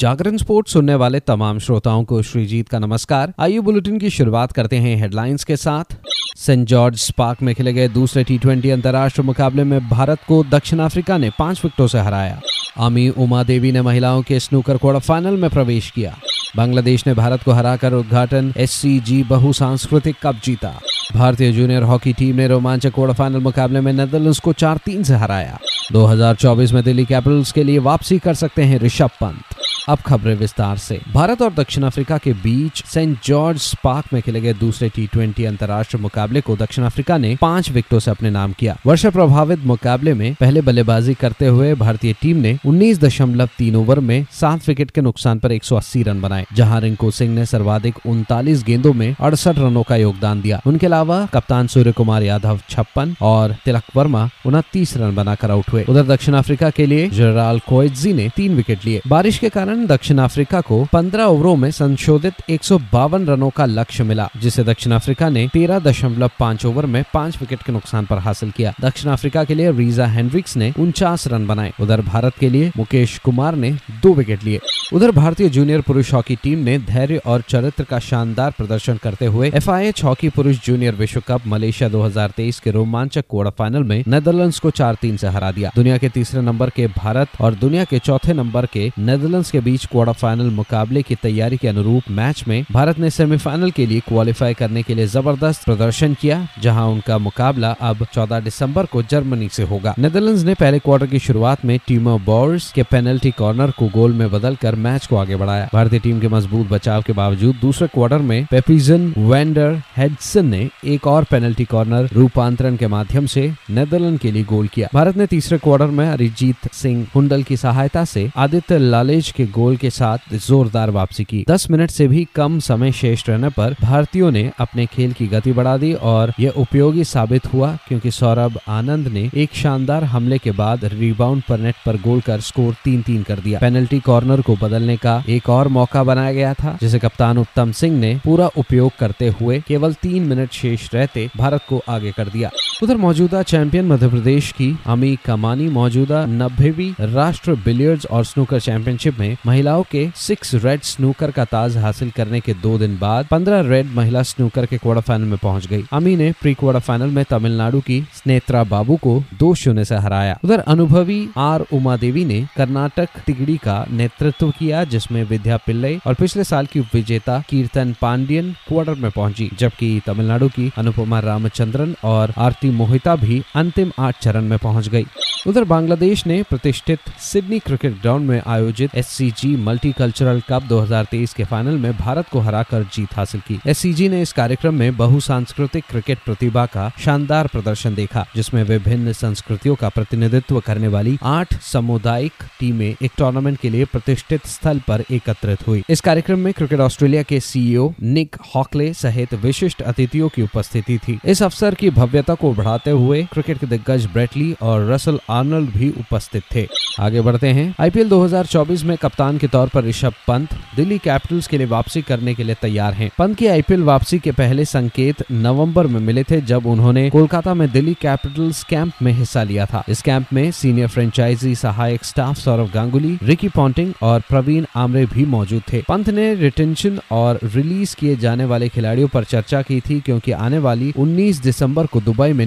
जागरण sports सुनने वाले तमाम श्रोताओं को श्रीजीत का नमस्कार। आइए बुलेटिन की शुरुआत करते हैं हेडलाइंस के साथ। सेंट जॉर्ज पार्क में खेले गए दूसरे टी ट्वेंटी अंतर्राष्ट्रीय मुकाबले में भारत को दक्षिण अफ्रीका ने पाँच विकेटों से हराया। अमी उमा देवी ने महिलाओं के स्नूकर क्वार्टर फाइनल में प्रवेश किया। बांग्लादेश ने भारत को हराकर उद्घाटन एस सी जी बहु सांस्कृतिक कप जीता। भारतीय जूनियर हॉकी टीम ने रोमांचक क्वार्टर फाइनल मुकाबले में नेदरलैंड्स को चार तीन से हराया। 2024 में दिल्ली कैपिटल्स के लिए वापसी कर सकते हैं ऋषभ पंत। अब खबरें विस्तार से। भारत और दक्षिण अफ्रीका के बीच सेंट जॉर्ज पार्क में खेले गए दूसरे टी ट्वेंटी अंतर्राष्ट्रीय मुकाबले को दक्षिण अफ्रीका ने पाँच विकेटों से अपने नाम किया। वर्षा प्रभावित मुकाबले में पहले बल्लेबाजी करते हुए भारतीय टीम ने उन्नीस दशमलव तीन ओवर में सात विकेट के नुकसान पर 180 रन बनाए, जहाँ रिंकू सिंह ने सर्वाधिक उनतालीस गेंदों में अड़सठ रनों का योगदान दिया। उनके अलावा कप्तान सूर्य कुमार यादव छप्पन और तिलक वर्मा उनतीस रन बनाकर आउट हुए। उधर दक्षिण अफ्रीका के लिए जराल कोएजी ने तीन विकेट लिए। बारिश के कारण दक्षिण अफ्रीका को 15 ओवरों में संशोधित एक सौ बावन रनों का लक्ष्य मिला, जिसे दक्षिण अफ्रीका ने तेरह दशमलव पाँच ओवर में पाँच विकेट के नुकसान पर हासिल किया। दक्षिण अफ्रीका के लिए रीजा हेनरिक्स ने उनचास रन बनाए। उधर भारत के लिए मुकेश कुमार ने दो विकेट लिए। उधर भारतीय जूनियर पुरुष हॉकी टीम ने धैर्य और चरित्र का शानदार प्रदर्शन करते हुए FIH हॉकी पुरुष जूनियर विश्व कप मलेशिया 2023 के रोमांचक क्वार्टर फाइनल में नेदरलैंड्स को चार तीन से हरा दिया। दुनिया के तीसरे नंबर के भारत और दुनिया के चौथे नंबर के नेदरलैंड्स के बीच क्वार्टर फाइनल मुकाबले की तैयारी के अनुरूप मैच में भारत ने सेमीफाइनल के लिए क्वालिफाई करने के लिए ज़बरदस्त प्रदर्शन किया, जहाँ उनका मुकाबला अब 14 दिसंबर को जर्मनी से होगा। नेदरलैंड्स ने पहले क्वार्टर की शुरुआत में टीमो बॉर्स के पेनल्टी कॉर्नर को गोल में बदलकर मैच को आगे बढ़ाया। भारतीय टीम के मज़बूत बचाव के बावजूद दूसरे क्वार्टर में पेपिजन वेंडर हेडसन ने एक और पेनल्टी कॉर्नर रूपांतरण के माध्यम से नेदरलैंड के लिए गोल किया। भारत ने तीसरे क्वार्टर में अरिजीत सिंह हुंडल की सहायता से आदित्य लालेज के गोल के साथ जोरदार वापसी की। दस मिनट से भी कम समय शेष रहने पर भारतीयों ने अपने खेल की गति बढ़ा दी और यह उपयोगी साबित हुआ क्योंकि सौरभ आनंद ने एक शानदार हमले के बाद रिबाउंड पर नेट पर गोल कर स्कोर तीन तीन कर दिया। पेनल्टी कॉर्नर को बदलने का एक और मौका बनाया गया था, जिसे कप्तान उत्तम सिंह ने पूरा उपयोग करते हुए केवल तीन मिनट शेष रहते भारत को आगे कर दिया। उधर मौजूदा चैंपियन मध्य प्रदेश की अमी कमानी मौजूदा नब्बेवी राष्ट्र बिलियर्ड्स और स्नूकर चैंपियनशिप में महिलाओं के सिक्स रेड स्नूकर का ताज हासिल करने के दो दिन बाद पंद्रह रेड महिला स्नूकर के क्वार्टर फाइनल में पहुँच गई। अमी ने प्री क्वार्टर फाइनल में तमिलनाडु की स्नेत्रा बाबू को दो शून्य से हराया। उधर अनुभवी आर उमा देवी ने कर्नाटक तिगड़ी का नेतृत्व किया, जिसमें विद्या पिल्लई और पिछले साल की विजेता कीर्तन पांडियन क्वार्टर में पहुँची, जबकि तमिलनाडु की अनुपमा रामचंद्रन और आरती मोहिता भी अंतिम आठ चरण में पहुँच गई। उधर बांग्लादेश ने प्रतिष्ठित सिडनी क्रिकेट ग्राउंड में आयोजित S C G multi cultural cup 2023 के फाइनल में भारत को हराकर जीत हासिल की। एससीजी ने इस कार्यक्रम में बहुसांस्कृतिक क्रिकेट प्रतिभा का शानदार प्रदर्शन देखा, जिसमें विभिन्न संस्कृतियों का प्रतिनिधित्व करने वाली आठ सामुदायिक टीमें एक टूर्नामेंट के लिए प्रतिष्ठित स्थल पर एकत्रित हुई। इस कार्यक्रम में क्रिकेट ऑस्ट्रेलिया के सीईओ निक हॉकले सहित विशिष्ट अतिथियों की उपस्थिति थी। इस अवसर की भव्यता को बढ़ाते हुए क्रिकेट के दिग्गज ब्रेटली और रसल आर्नल्ड भी उपस्थित थे। आगे बढ़ते हैं। आईपीएल 2024 में कप्तान के तौर पर ऋषभ पंत दिल्ली कैपिटल्स के लिए वापसी करने के लिए तैयार हैं। पंत की आईपीएल वापसी के पहले संकेत नवंबर में मिले थे, जब उन्होंने कोलकाता में दिल्ली कैपिटल्स कैंप में हिस्सा लिया था। इस कैंप में सीनियर फ्रेंचाइजी सहायक staff Saurav Ganguly, Ricky Ponting और प्रवीण आमरे भी मौजूद थे। पंत ने रिटेंशन और रिलीज़ किए जाने वाले खिलाड़ियों पर चर्चा की थी, क्योंकि आने वाली 19 दिसंबर को दुबई में